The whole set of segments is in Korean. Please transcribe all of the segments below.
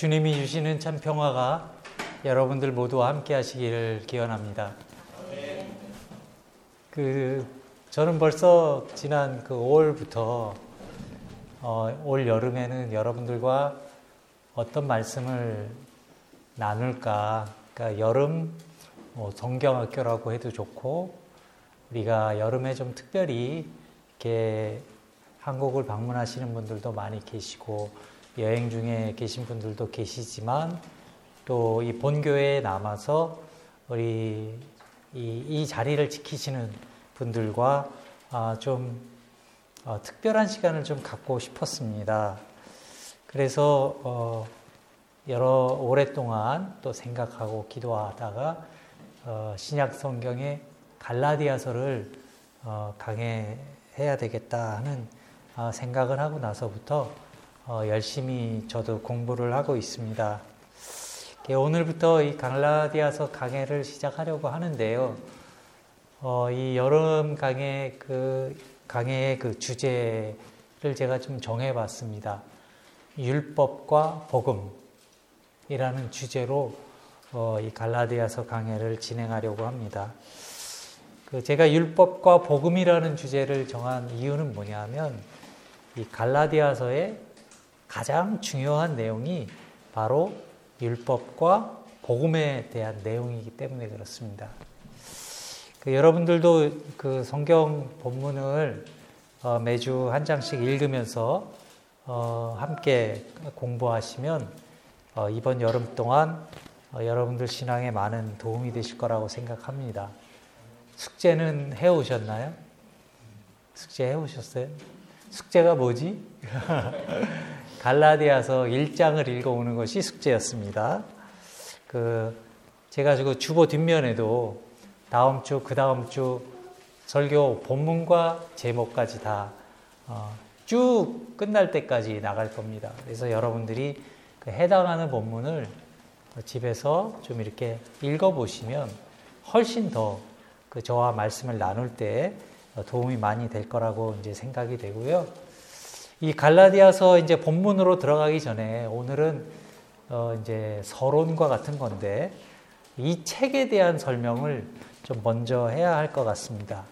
주님이 주시는 참 평화가 여러분들 모두와 함께 하시기를 기원합니다. 그 저는 벌써 지난 그 5월부터 어, 올 여름에는 여러분들과 어떤 말씀을 나눌까? 그러니까 여름 뭐 성경학교라고 해도 좋고 우리가 여름에 좀 특별히 이렇게 한국을 방문하시는 분들도 많이 계시고 여행 중에 계신 분들도 계시지만 또 이 본교회에 남아서 우리 이, 이 자리를 지키시는 분들과 아, 좀 어, 특별한 시간을 좀 갖고 싶었습니다. 그래서 어, 여러 오랫동안 또 생각하고 기도하다가 어, 신약 성경의 갈라디아서를 어, 강해해야 되겠다 하는 어, 생각을 하고 나서부터 어, 열심히 저도 공부를 하고 있습니다. 오늘부터 이 갈라디아서 강해를 시작하려고 하는데요. 어, 이 여름 강해 그 강해의 그 주제를 제가 좀 정해봤습니다. 율법과 복음이라는 주제로 어, 이 갈라디아서 강해를 진행하려고 합니다. 그 제가 율법과 복음이라는 주제를 정한 이유는 뭐냐면 이 갈라디아서의 가장 중요한 내용이 바로 율법과 복음에 대한 내용이기 때문에 그렇습니다. 그 여러분들도 그 성경 본문을 어 매주 한 장씩 읽으면서 어 함께 공부하시면 어 이번 여름 동안 어 여러분들 신앙에 많은 도움이 되실 거라고 생각합니다. 숙제는 해 오셨나요? 숙제 해 오셨어요? 숙제가 뭐지? 갈라디아서 1장을 읽어오는 것이 숙제였습니다. 그 제가 그 주보 뒷면에도 다음 주, 그 다음 주 설교 본문과 제목까지 다쭉 어, 끝날 때까지 나갈 겁니다. 그래서 여러분들이 그 해당하는 본문을 집에서 좀 이렇게 읽어보시면 훨씬 더 그 저와 말씀을 나눌 때 도움이 많이 될 거라고 이제 생각이 되고요. 이 갈라디아서 이제 본문으로 들어가기 전에 오늘은 어 이제 서론과 같은 건데 이 책에 대한 설명을 좀 먼저 해야 할 것 같습니다.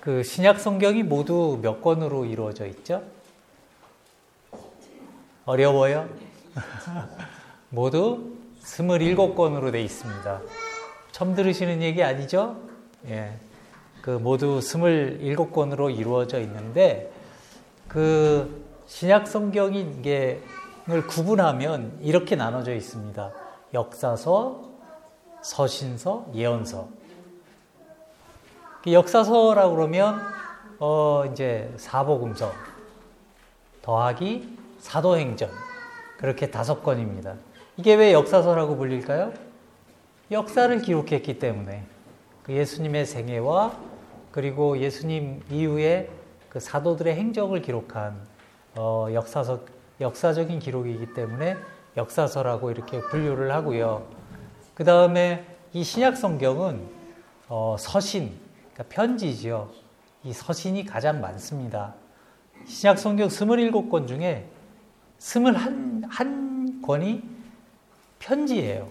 그 신약 성경이 모두 몇 권으로 이루어져 있죠? 어려워요? 모두 27권으로 되어 있습니다. 처음 들으시는 얘기 아니죠? 예. 그 모두 27권으로 이루어져 있는데 그 신약 성경이 이게를 구분하면 이렇게 나눠져 있습니다. 역사서, 서신서, 예언서. 그 역사서라고 그러면 어 이제 사복음서 더하기 사도행전 그렇게 다섯 권입니다. 이게 왜 역사서라고 불릴까요? 역사를 기록했기 때문에 그 예수님의 생애와 그리고 예수님 이후에 그 사도들의 행적을 기록한 어, 역사서 역사적인 기록이기 때문에 역사서라고 이렇게 분류를 하고요. 그 다음에 이 신약 성경은 어, 서신, 그러니까 편지죠. 이 서신이 가장 많습니다. 신약 성경 27권 중에 21, 권이 편지예요.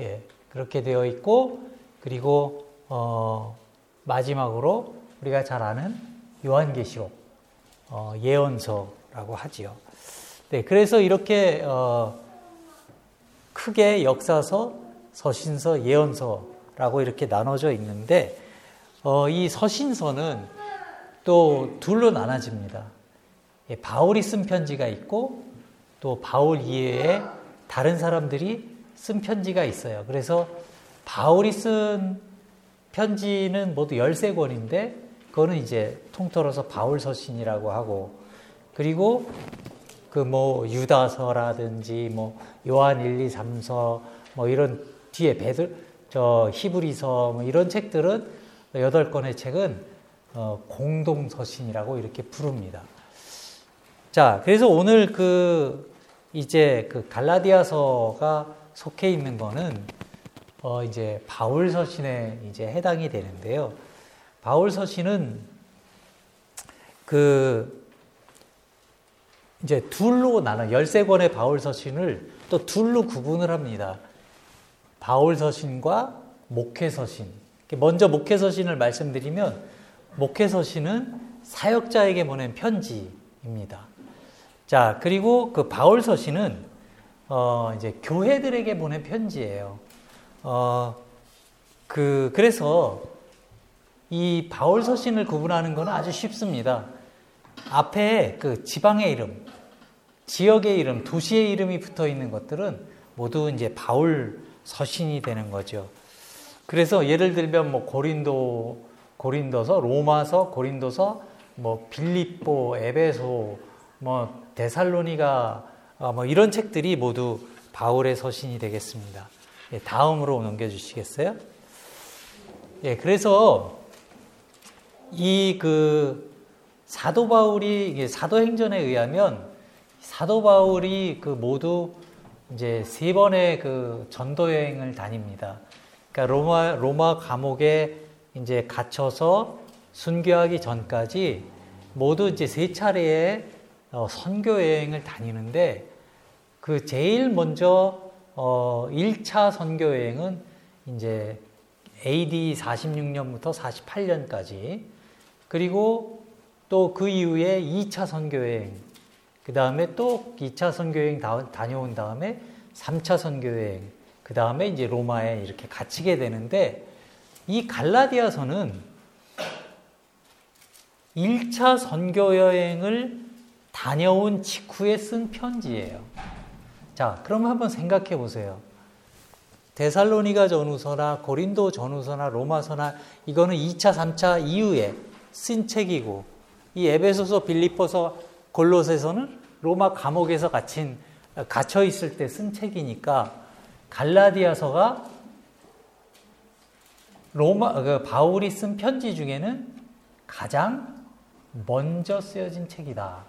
예, 그렇게 되어 있고, 그리고, 어, 마지막으로 우리가 잘 아는 요한계시록 어, 예언서라고 하지요. 네, 그래서 이렇게 어, 크게 역사서, 서신서, 예언서라고 이렇게 나눠져 있는데 어, 이 서신서는 또 둘로 나눠집니다. 예, 바울이 쓴 편지가 있고 또 바울 이외에 다른 사람들이 쓴 편지가 있어요. 그래서 바울이 쓴 편지는 모두 13권인데 그거는 이제 통틀어서 바울 서신이라고 하고 그리고 그 뭐 유다서라든지 뭐 요한 1, 2, 3서 뭐 이런 뒤에 베들 저 히브리서 뭐 이런 책들은 여덟 권의 책은 어 공동 서신이라고 이렇게 부릅니다. 자, 그래서 오늘 그 이제 그 갈라디아서가 속해 있는 거는 어 이제 바울 서신에 이제 해당이 되는데요. 바울 서신은 그 이제 둘로 나눠 13권의 바울 서신을 또 둘로 구분을 합니다. 바울 서신과 목회 서신. 먼저 목회 서신을 말씀드리면 목회 서신은 사역자에게 보낸 편지입니다. 자, 그리고 그 바울 서신은 어 이제 교회들에게 보낸 편지예요. 어 그 그래서 이 바울 서신을 구분하는 것은 아주 쉽습니다. 앞에 그 지방의 이름, 지역의 이름, 도시의 이름이 붙어 있는 것들은 모두 이제 바울 서신이 되는 거죠. 그래서 예를 들면 뭐 고린도, 고린도서, 로마서, 고린도서, 뭐 빌립보, 에베소, 뭐 데살로니가 어, 뭐 이런 책들이 모두 바울의 서신이 되겠습니다. 예, 다음으로 넘겨주시겠어요? 예, 그래서 이 그 사도 바울이 사도행전에 의하면 사도 바울이 그 모두 이제 세 번의 그 전도 여행을 다닙니다. 그러니까 로마 로마 감옥에 이제 갇혀서 순교하기 전까지 모두 이제 세 차례의 어, 선교 여행을 다니는데 그 제일 먼저 어 1차 선교 여행은 이제 AD 46년부터 48년까지 그리고 또 그 이후에 2차 선교 여행 그 다음에 또 2차 선교여행 다녀온 다음에 3차 선교여행, 그 다음에 이제 로마에 이렇게 갇히게 되는데 이 갈라디아서는 1차 선교여행을 다녀온 직후에 쓴 편지예요. 자, 그럼 한번 생각해 보세요. 데살로니가 전후서나 고린도 전후서나 로마서나 이거는 2차, 3차 이후에 쓴 책이고 이 에베소서, 빌립보서, 골로새서는 로마 감옥에서 갇힌 갇혀 있을 때 쓴 책이니까 갈라디아서가 로마 그 바울이 쓴 편지 중에는 가장 먼저 쓰여진 책이다.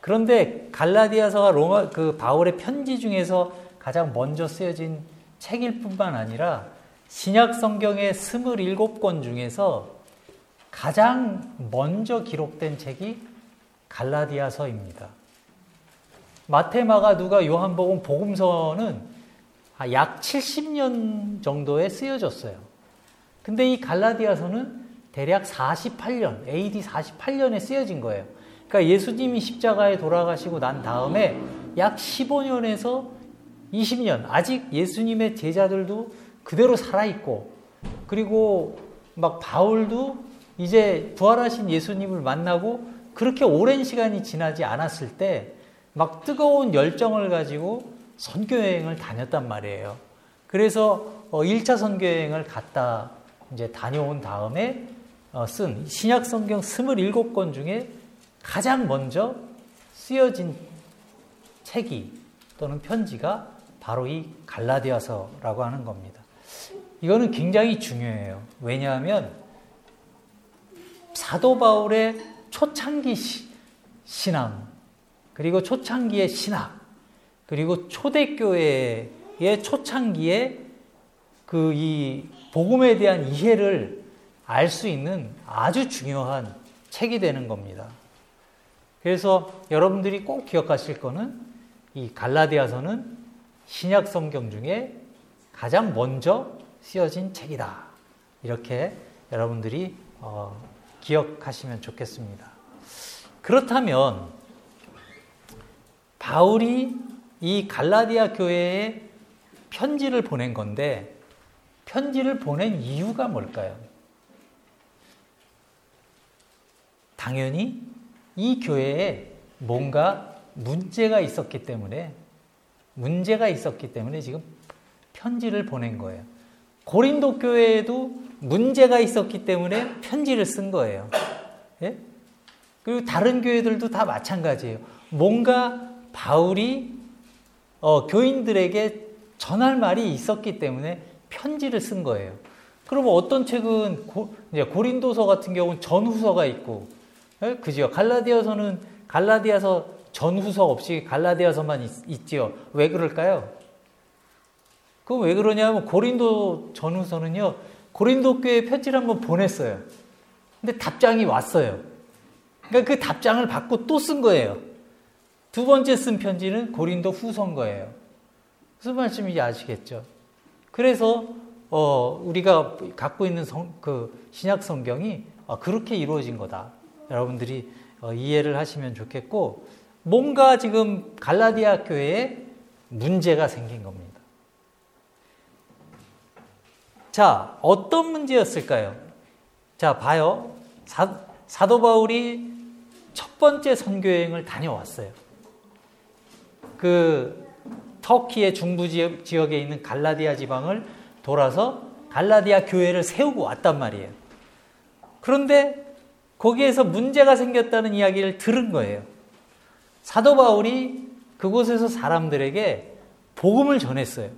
그런데 갈라디아서가 로마 그 바울의 편지 중에서 가장 먼저 쓰여진 책일 뿐만 아니라 신약 성경의 27권 중에서 가장 먼저 기록된 책이 갈라디아서입니다. 마테마가 누가 요한복음 복음서는 약 70년 정도에 쓰여졌어요. 근데 이 갈라디아서는 대략 48년, AD 48년에 쓰여진 거예요. 그러니까 예수님이 십자가에 돌아가시고 난 다음에 약 15년에서 20년, 아직 예수님의 제자들도 그대로 살아있고, 그리고 막 바울도 이제 부활하신 예수님을 만나고 그렇게 오랜 시간이 지나지 않았을 때 막 뜨거운 열정을 가지고 선교여행을 다녔단 말이에요. 그래서 1차 어, 선교여행을 갔다 이제 다녀온 다음에 어, 쓴 신약 성경 27권 중에 가장 먼저 쓰여진 책이 또는 편지가 바로 이 갈라디아서라고 하는 겁니다. 이거는 굉장히 중요해요. 왜냐하면 사도 바울의 초창기 시, 신앙, 그리고 초창기의 신학, 그리고 초대교회의 초창기의 그 이 복음에 대한 이해를 알 수 있는 아주 중요한 책이 되는 겁니다. 그래서 여러분들이 꼭 기억하실 거는 이 갈라디아서는 신약 성경 중에 가장 먼저 쓰여진 책이다. 이렇게 여러분들이 어, 기억하시면 좋겠습니다. 그렇다면 바울이 이 갈라디아 교회에 편지를 보낸 건데 편지를 보낸 이유가 뭘까요? 당연히 이 교회에 뭔가 문제가 있었기 때문에 문제가 있었기 때문에 지금 편지를 보낸 거예요. 고린도 교회에도 문제가 있었기 때문에 편지를 쓴 거예요. 예? 그리고 다른 교회들도 다 마찬가지예요. 뭔가 바울이 어, 교인들에게 전할 말이 있었기 때문에 편지를 쓴 거예요. 그러면 어떤 책은 고, 고린도서 같은 경우는 전후서가 있고, 예? 그죠? 갈라디아서는 갈라디아서 전후서 없이 갈라디아서만 있, 지요 왜 그럴까요? 그럼 왜 그러냐면 고린도 전후서는요, 고린도 교회 편지를 한번 보냈어요. 근데 답장이 왔어요. 그러니까 그 답장을 받고 또 쓴 거예요. 두 번째 쓴 편지는 고린도 후서인 거예요. 무슨 말씀인지 아시겠죠? 그래서 어, 우리가 갖고 있는 성, 그 신약 성경이 어, 그렇게 이루어진 거다. 여러분들이 어, 이해를 하시면 좋겠고 뭔가 지금 갈라디아 교회에 문제가 생긴 겁니다. 자, 어떤 문제였을까요? 자, 봐요. 사, 사도 바울이 첫 번째 선교 여행을 다녀왔어요. 그 터키의 중부 지역에 있는 갈라디아 지방을 돌아서 갈라디아 교회를 세우고 왔단 말이에요. 그런데 거기에서 문제가 생겼다는 이야기를 들은 거예요. 사도 바울이 그곳에서 사람들에게 복음을 전했어요.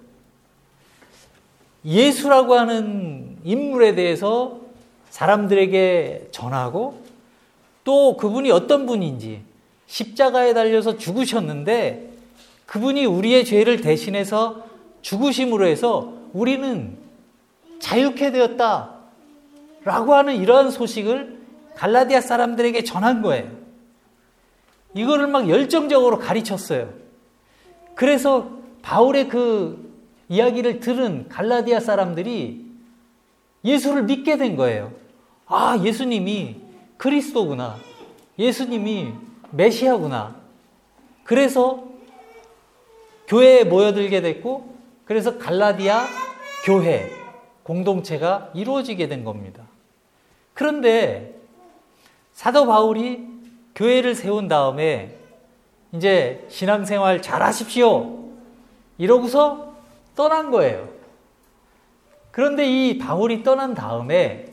예수라고 하는 인물에 대해서 사람들에게 전하고 또 그분이 어떤 분인지 십자가에 달려서 죽으셨는데 그분이 우리의 죄를 대신해서 죽으심으로 해서 우리는 자유케 되었다. 라고 하는 이러한 소식을 갈라디아 사람들에게 전한 거예요. 이거를 막 열정적으로 가르쳤어요. 그래서 바울의 그 이야기를 들은 갈라디아 사람들이 예수를 믿게 된 거예요. 아, 예수님이 그리스도구나. 예수님이 메시아구나. 그래서 교회에 모여들게 됐고, 그래서 갈라디아 교회 공동체가 이루어지게 된 겁니다. 그런데 사도 바울이 교회를 세운 다음에 이제 신앙생활 잘 하십시오. 이러고서 떠난 거예요. 그런데 이 바울이 떠난 다음에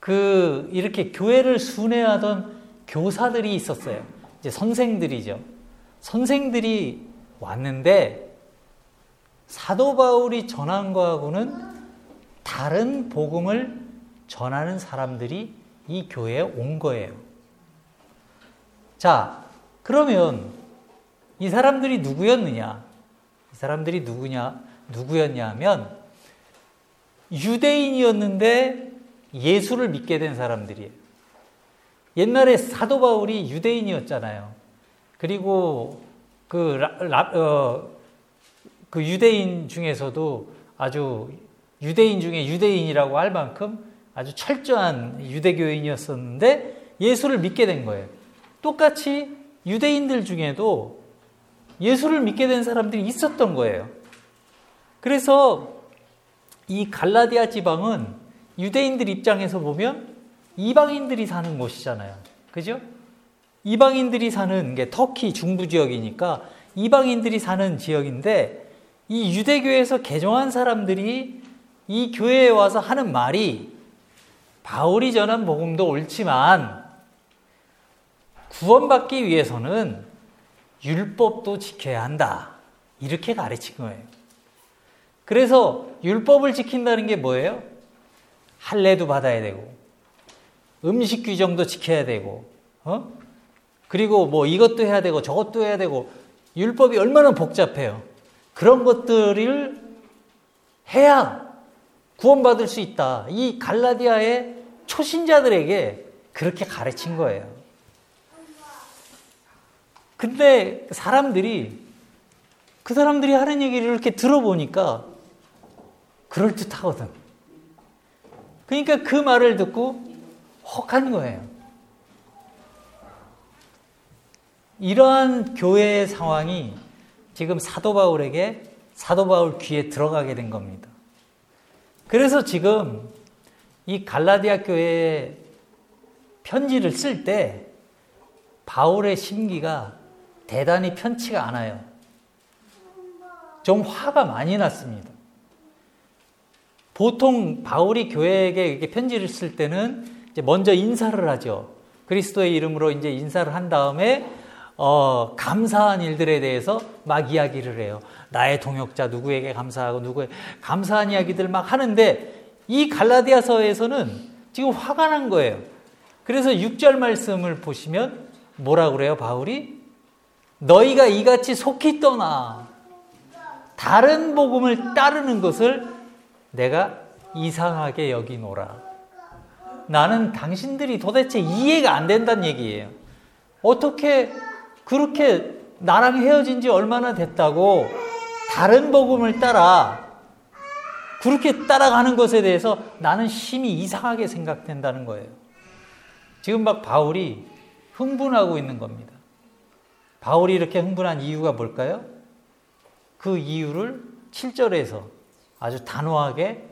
그 이렇게 교회를 순회하던 교사들이 있었어요. 이제 선생들이죠. 선생들이 왔는데 사도 바울이 전한 거하고는 다른 복음을 전하는 사람들이 이 교회에 온 거예요. 자, 그러면 이 사람들이 누구였느냐? 사람들이 누구냐, 누구였냐 하면 유대인이었는데 예수를 믿게 된 사람들이에요. 옛날에 사도 바울이 유대인이었잖아요. 그리고 그, 라, 어, 그 유대인 중에서도 아주 유대인 중에 유대인이라고 할 만큼 아주 철저한 유대교인이었었는데 예수를 믿게 된 거예요. 똑같이 유대인들 중에도 예수를 믿게 된 사람들이 있었던 거예요. 그래서 이 갈라디아 지방은 유대인들 입장에서 보면 이방인들이 사는 곳이잖아요. 그죠? 이방인들이 사는 게 터키 중부 지역이니까 이방인들이 사는 지역인데 이 유대교에서 개종한 사람들이 이 교회에 와서 하는 말이 바울이 전한 복음도 옳지만 구원받기 위해서는 율법도 지켜야 한다. 이렇게 가르친 거예요. 그래서 율법을 지킨다는 게 뭐예요? 할례도 받아야 되고, 음식 규정도 지켜야 되고, 어? 그리고 뭐 이것도 해야 되고 저것도 해야 되고, 율법이 얼마나 복잡해요. 그런 것들을 해야 구원받을 수 있다. 이 갈라디아의 초신자들에게 그렇게 가르친 거예요. 근데 사람들이 그 사람들이 하는 얘기를 이렇게 들어보니까 그럴듯하거든. 그러니까 그 말을 듣고 혹한 거예요. 이러한 교회의 상황이 지금 사도 바울에게 사도 바울 귀에 들어가게 된 겁니다. 그래서 지금 이 갈라디아 교회에 편지를 쓸 때 바울의 심기가 대단히 편치가 않아요. 좀 화가 많이 났습니다. 보통 바울이 교회에게 이렇게 편지를 쓸 때는 먼저 인사를 하죠. 그리스도의 이름으로 이제 인사를 한 다음에 어, 감사한 일들에 대해서 막 이야기를 해요. 나의 동역자 누구에게 감사하고 누구에 감사한 이야기들 막 하는데 이 갈라디아서에서는 지금 화가 난 거예요. 그래서 6절 말씀을 보시면 뭐라 그래요, 바울이? 너희가 이같이 속히 떠나 다른 복음을 따르는 것을 내가 이상하게 여기노라. 나는 당신들이 도대체 이해가 안 된다는 얘기예요. 어떻게 그렇게 나랑 헤어진 지 얼마나 됐다고 다른 복음을 따라 그렇게 따라가는 것에 대해서 나는 심히 이상하게 생각된다는 거예요. 지금 막 바울이 흥분하고 있는 겁니다. 바울이 이렇게 흥분한 이유가 뭘까요? 그 이유를 7절에서 아주 단호하게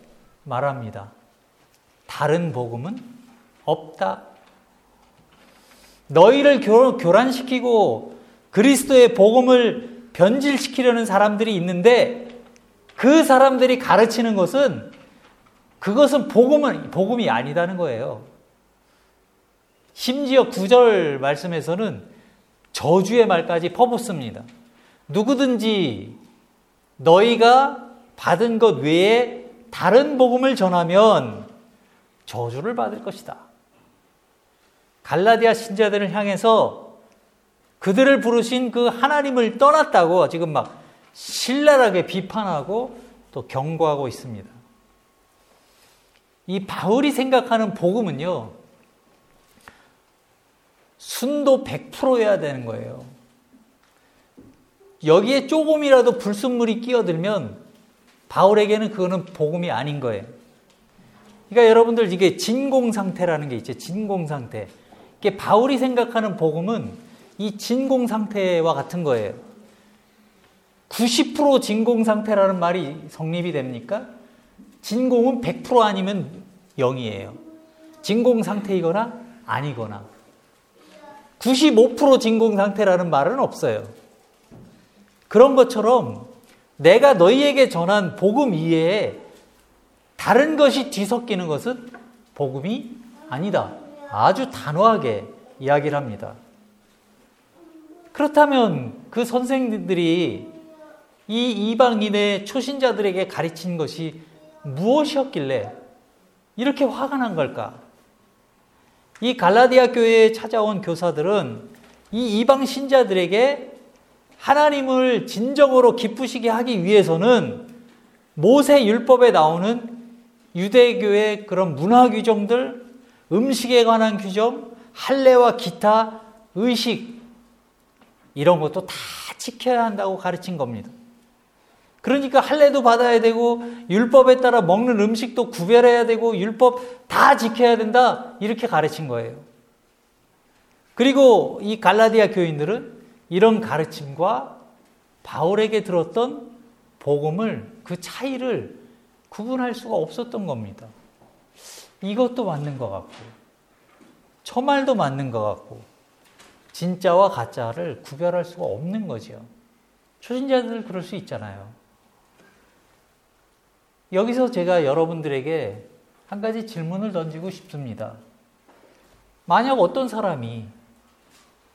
말합니다. 다른 복음은 없다. 너희를 교란시키고 그리스도의 복음을 변질시키려는 사람들이 있는데 그 사람들이 가르치는 것은 그것은 복음은 복음이 아니다는 거예요. 심지어 구절 말씀에서는 저주의 말까지 퍼붓습니다. 누구든지 너희가 받은 것 외에 다른 복음을 전하면 저주를 받을 것이다. 갈라디아 신자들을 향해서 그들을 부르신 그 하나님을 떠났다고 지금 막 신랄하게 비판하고 또 경고하고 있습니다. 이 바울이 생각하는 복음은요, 순도 100%여야 되는 거예요. 여기에 조금이라도 불순물이 끼어들면 바울에게는 그거는 복음이 아닌 거예요. 그러니까 여러분들 이게 진공 상태라는 게 있죠. 진공 상태. 이게 바울이 생각하는 복음은 이 진공 상태와 같은 거예요. 90% 진공 상태라는 말이 성립이 됩니까? 진공은 100% 아니면 0이에요. 진공 상태이거나 아니거나. 95% 진공 상태라는 말은 없어요. 그런 것처럼 내가 너희에게 전한 복음 이외에 다른 것이 뒤섞이는 것은 복음이 아니다. 아주 단호하게 이야기를 합니다. 그렇다면 그 선생들이 이 이방인의 초신자들에게 가르친 것이 무엇이었길래 이렇게 화가 난 걸까? 이 갈라디아 교회에 찾아온 교사들은 이 이방 신자들에게 하나님을 진정으로 기쁘시게 하기 위해서는 모세 율법에 나오는 유대교의 그런 문화 규정들, 음식에 관한 규정, 할례와 기타 의식 이런 것도 다 지켜야 한다고 가르친 겁니다. 그러니까 할례도 받아야 되고 율법에 따라 먹는 음식도 구별해야 되고 율법 다 지켜야 된다 이렇게 가르친 거예요. 그리고 이 갈라디아 교인들은 이런 가르침과 바울에게 들었던 복음을 그 차이를 구분할 수가 없었던 겁니다. 이것도 맞는 것 같고 처말도 맞는 것 같고 진짜와 가짜를 구별할 수가 없는 거죠. 초신자들 그럴 수 있잖아요. 여기서 제가 여러분들에게 한 가지 질문을 던지고 싶습니다. 만약 어떤 사람이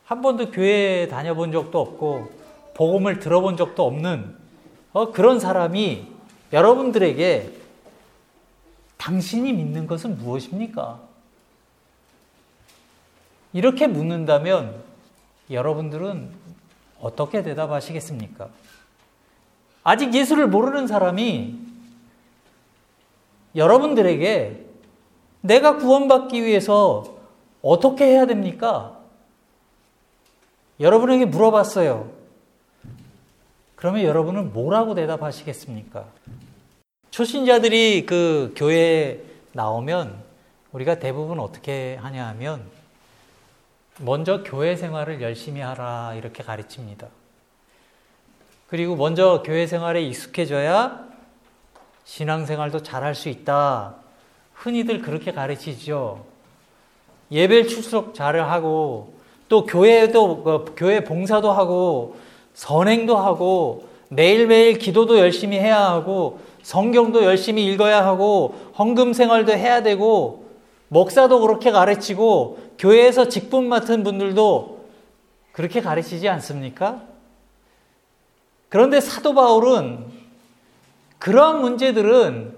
한 번도 교회 다녀본 적도 없고 복음을 들어본 적도 없는 어, 그런 사람이 여러분들에게 당신이 믿는 것은 무엇입니까? 이렇게 묻는다면 여러분들은 어떻게 대답하시겠습니까? 아직 예수를 모르는 사람이 여러분들에게 내가 구원받기 위해서 어떻게 해야 됩니까? 여러분에게 물어봤어요. 그러면 여러분은 뭐라고 대답하시겠습니까? 초신자들이 그 교회에 나오면 우리가 대부분 어떻게 하냐 하면 먼저 교회 생활을 열심히 하라 이렇게 가르칩니다. 그리고 먼저 교회 생활에 익숙해져야 신앙생활도 잘할 수 있다. 흔히들 그렇게 가르치죠. 예배 출석 잘 하고 또 교회도 그 교회 봉사도 하고 선행도 하고 매일매일 기도도 열심히 해야 하고 성경도 열심히 읽어야 하고 헌금 생활도 해야 되고 목사도 그렇게 가르치고 교회에서 직분 맡은 분들도 그렇게 가르치지 않습니까? 그런데 사도 바울은 그러한 문제들은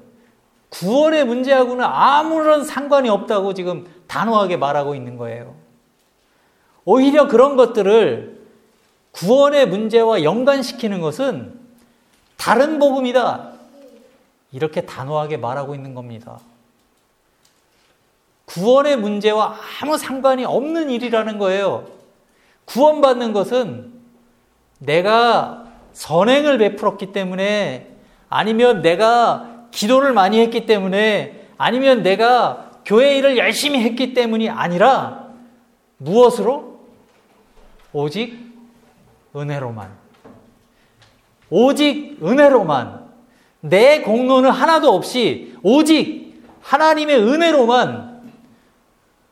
구원의 문제하고는 아무런 상관이 없다고 지금 단호하게 말하고 있는 거예요. 오히려 그런 것들을 구원의 문제와 연관시키는 것은 다른 복음이다. 이렇게 단호하게 말하고 있는 겁니다. 구원의 문제와 아무 상관이 없는 일이라는 거예요. 구원받는 것은 내가 선행을 베풀었기 때문에 아니면 내가 기도를 많이 했기 때문에 아니면 내가 교회 일을 열심히 했기 때문이 아니라 무엇으로? 오직 은혜로만. 오직 은혜로만. 내 공로는 하나도 없이 오직 하나님의 은혜로만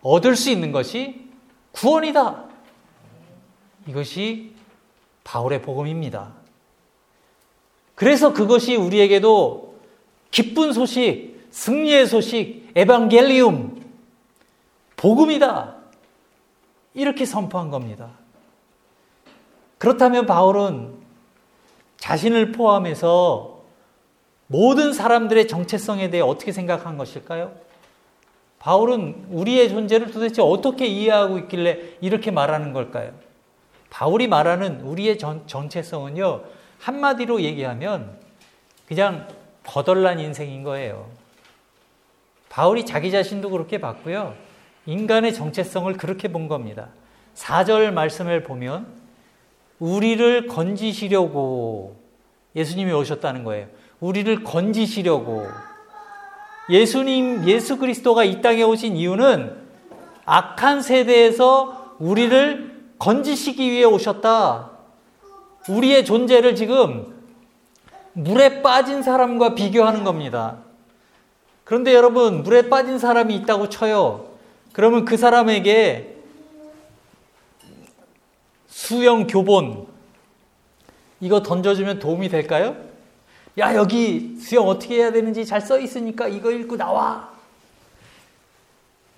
얻을 수 있는 것이 구원이다. 이것이 바울의 복음입니다. 그래서 그것이 우리에게도 기쁜 소식, 승리의 소식, 에반겔리움, 복음이다. 이렇게 선포한 겁니다. 그렇다면 바울은 자신을 포함해서 모든 사람들의 정체성에 대해 어떻게 생각한 것일까요? 바울은 우리의 존재를 도대체 어떻게 이해하고 있길래 이렇게 말하는 걸까요? 바울이 말하는 우리의 전, 정체성은요, 한마디로 얘기하면 그냥 거덜난 인생인 거예요. 바울이 자기 자신도 그렇게 봤고요. 인간의 정체성을 그렇게 본 겁니다. 4절 말씀을 보면 우리를 건지시려고 예수님이 오셨다는 거예요. 우리를 건지시려고 예수님 예수 그리스도가 이 땅에 오신 이유는 악한 세대에서 우리를 건지시기 위해 오셨다. 우리의 존재를 지금 물에 빠진 사람과 비교하는 겁니다. 그런데 여러분, 물에 빠진 사람이 있다고 쳐요. 그러면 그 사람에게 수영 교본, 이거 던져주면 도움이 될까요? 야, 여기 수영 어떻게 해야 되는지 잘 써 있으니까 이거 읽고 나와.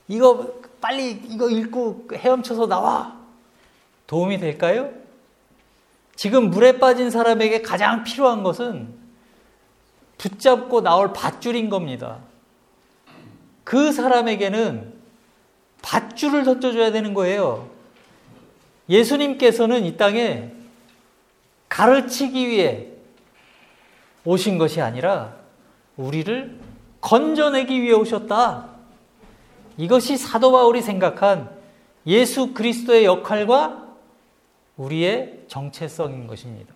이거 빨리 이거 읽고 헤엄쳐서 나와. 도움이 될까요? 지금 물에 빠진 사람에게 가장 필요한 것은 붙잡고 나올 밧줄인 겁니다. 그 사람에게는 밧줄을 던져줘야 되는 거예요. 예수님께서는 이 땅에 가르치기 위해 오신 것이 아니라 우리를 건져내기 위해 오셨다. 이것이 사도 바울이 생각한 예수 그리스도의 역할과 우리의 정체성인 것입니다.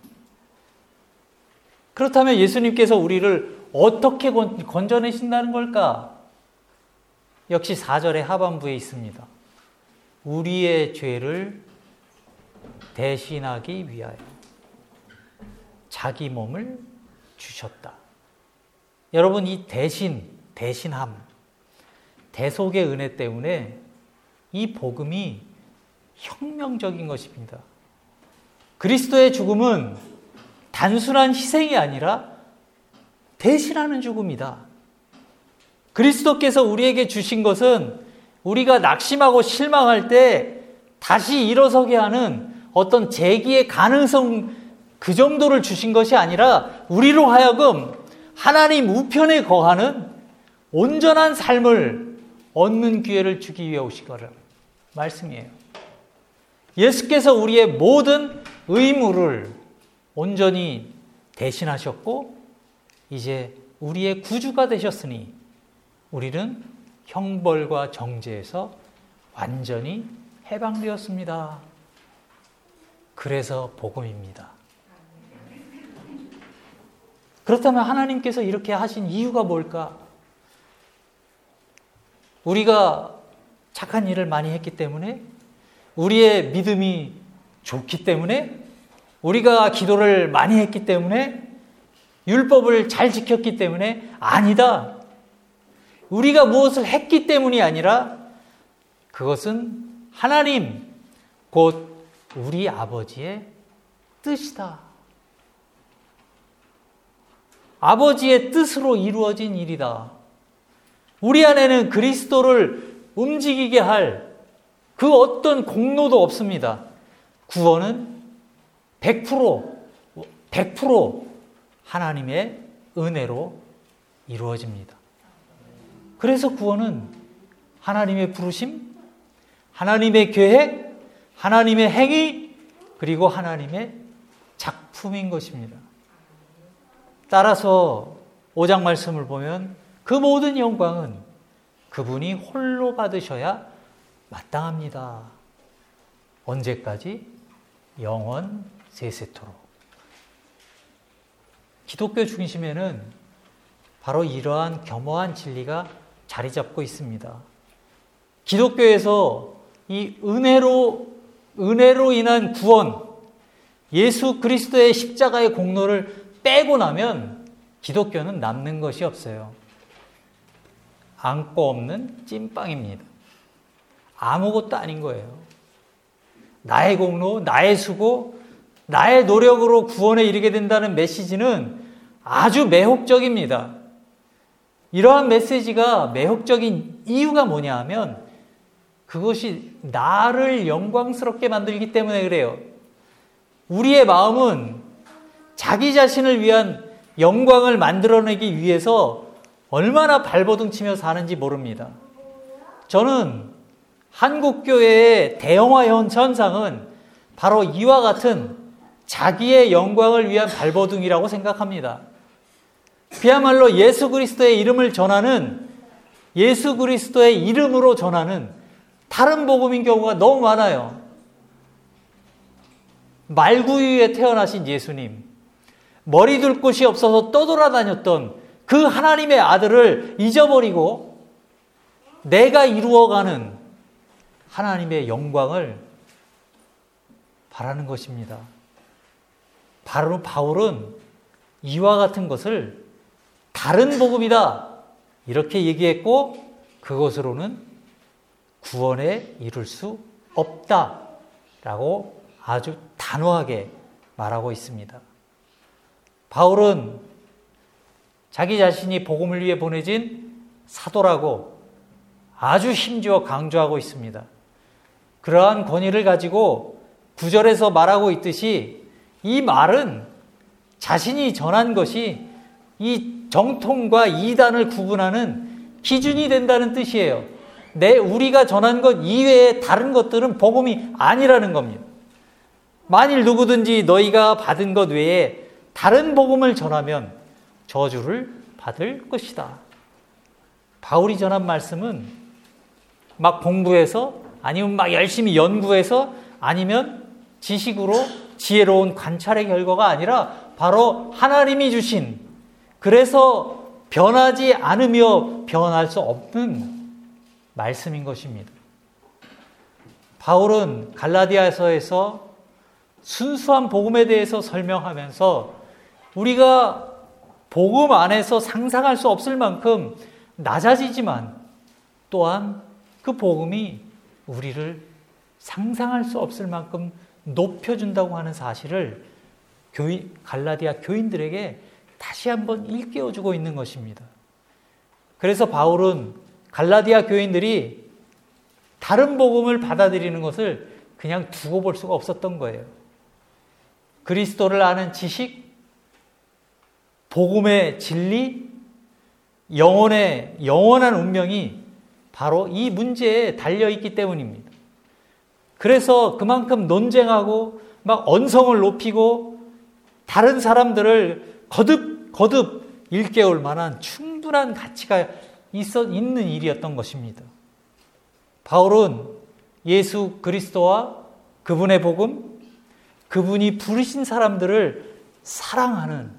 그렇다면 예수님께서 우리를 어떻게 건져내신다는 걸까? 역시 4절의 하반부에 있습니다. 우리의 죄를 대신하기 위하여 자기 몸을 주셨다. 여러분, 이 대신, 대신함, 대속의 은혜 때문에 이 복음이 혁명적인 것입니다. 그리스도의 죽음은 단순한 희생이 아니라 대신하는 죽음이다. 그리스도께서 우리에게 주신 것은 우리가 낙심하고 실망할 때 다시 일어서게 하는 어떤 재기의 가능성 그 정도를 주신 것이 아니라 우리로 하여금 하나님 우편에 거하는 온전한 삶을 얻는 기회를 주기 위해 오신 거를 말씀이에요. 예수께서 우리의 모든 의무를 온전히 대신하셨고 이제 우리의 구주가 되셨으니 우리는 형벌과 정죄에서 완전히 해방되었습니다. 그래서 복음입니다. 그렇다면 하나님께서 이렇게 하신 이유가 뭘까? 우리가 착한 일을 많이 했기 때문에 우리의 믿음이 좋기 때문에 우리가 기도를 많이 했기 때문에 율법을 잘 지켰기 때문에 아니다. 우리가 무엇을 했기 때문이 아니라 그것은 하나님, 곧 우리 아버지의 뜻이다. 아버지의 뜻으로 이루어진 일이다. 우리 안에는 그리스도를 움직이게 할 그 어떤 공로도 없습니다. 구원은 100% 100% 하나님의 은혜로 이루어집니다. 그래서 구원은 하나님의 부르심, 하나님의 계획, 하나님의 행위, 그리고 하나님의 작품인 것입니다. 따라서 5장 말씀을 보면 그 모든 영광은 그분이 홀로 받으셔야 마땅합니다. 언제까지? 영원 세세토록. 기독교 중심에는 바로 이러한 겸허한 진리가 자리 잡고 있습니다. 기독교에서 이 은혜로 은혜로 인한 구원 예수 그리스도의 십자가의 공로를 빼고 나면 기독교는 남는 것이 없어요. 안고 없는 찐빵입니다. 아무것도 아닌 거예요. 나의 공로, 나의 수고, 나의 노력으로 구원에 이르게 된다는 메시지는 아주 매혹적입니다. 이러한 메시지가 매혹적인 이유가 뭐냐 하면 그것이 나를 영광스럽게 만들기 때문에 그래요. 우리의 마음은 자기 자신을 위한 영광을 만들어내기 위해서 얼마나 발버둥 치며 사는지 모릅니다. 저는 한국교회의 대형화 현상은 바로 이와 같은 자기의 영광을 위한 발버둥이라고 생각합니다. 그야말로 예수 그리스도의 이름을 전하는 예수 그리스도의 이름으로 전하는 다른 복음인 경우가 너무 많아요. 말구유에 태어나신 예수님, 머리 둘 곳이 없어서 떠돌아다녔던 그 하나님의 아들을 잊어버리고 내가 이루어가는 하나님의 영광을 바라는 것입니다. 바로 바울은 이와 같은 것을 다른 복음이다. 이렇게 얘기했고 그것으로는 구원에 이룰 수 없다. 라고 아주 단호하게 말하고 있습니다. 바울은 자기 자신이 복음을 위해 보내진 사도라고 아주 힘주어 강조하고 있습니다. 그러한 권위를 가지고 구절에서 말하고 있듯이 이 말은 자신이 전한 것이 이 정통과 이단을 구분하는 기준이 된다는 뜻이에요. 내 우리가 전한 것 이외에 다른 것들은 복음이 아니라는 겁니다. 만일 누구든지 너희가 받은 것 외에 다른 복음을 전하면 저주를 받을 것이다. 바울이 전한 말씀은 막 공부해서 아니면 막 열심히 연구해서 아니면 지식으로 지혜로운 관찰의 결과가 아니라 바로 하나님이 주신 그래서 변하지 않으며 변할 수 없는 말씀인 것입니다. 바울은 갈라디아서에서 순수한 복음에 대해서 설명하면서 우리가 복음 안에서 상상할 수 없을 만큼 낮아지지만 또한 그 복음이 우리를 상상할 수 없을 만큼 높여준다고 하는 사실을 교인, 갈라디아 교인들에게 다시 한번 일깨워주고 있는 것입니다. 그래서 바울은 갈라디아 교인들이 다른 복음을 받아들이는 것을 그냥 두고 볼 수가 없었던 거예요. 그리스도를 아는 지식, 복음의 진리, 영혼의 영원한 운명이 바로 이 문제에 달려 있기 때문입니다. 그래서 그만큼 논쟁하고 막 언성을 높이고 다른 사람들을 거듭 거듭 일깨울 만한 충분한 가치가 있어 있는 일이었던 것입니다. 바울은 예수 그리스도와 그분의 복음, 그분이 부르신 사람들을 사랑하는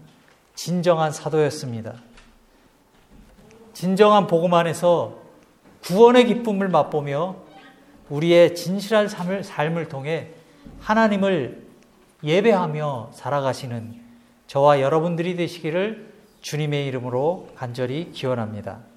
진정한 사도였습니다. 진정한 복음 안에서 구원의 기쁨을 맛보며 우리의 진실한 삶을, 삶을 통해 하나님을 예배하며 살아가시는 저와 여러분들이 되시기를 주님의 이름으로 간절히 기원합니다.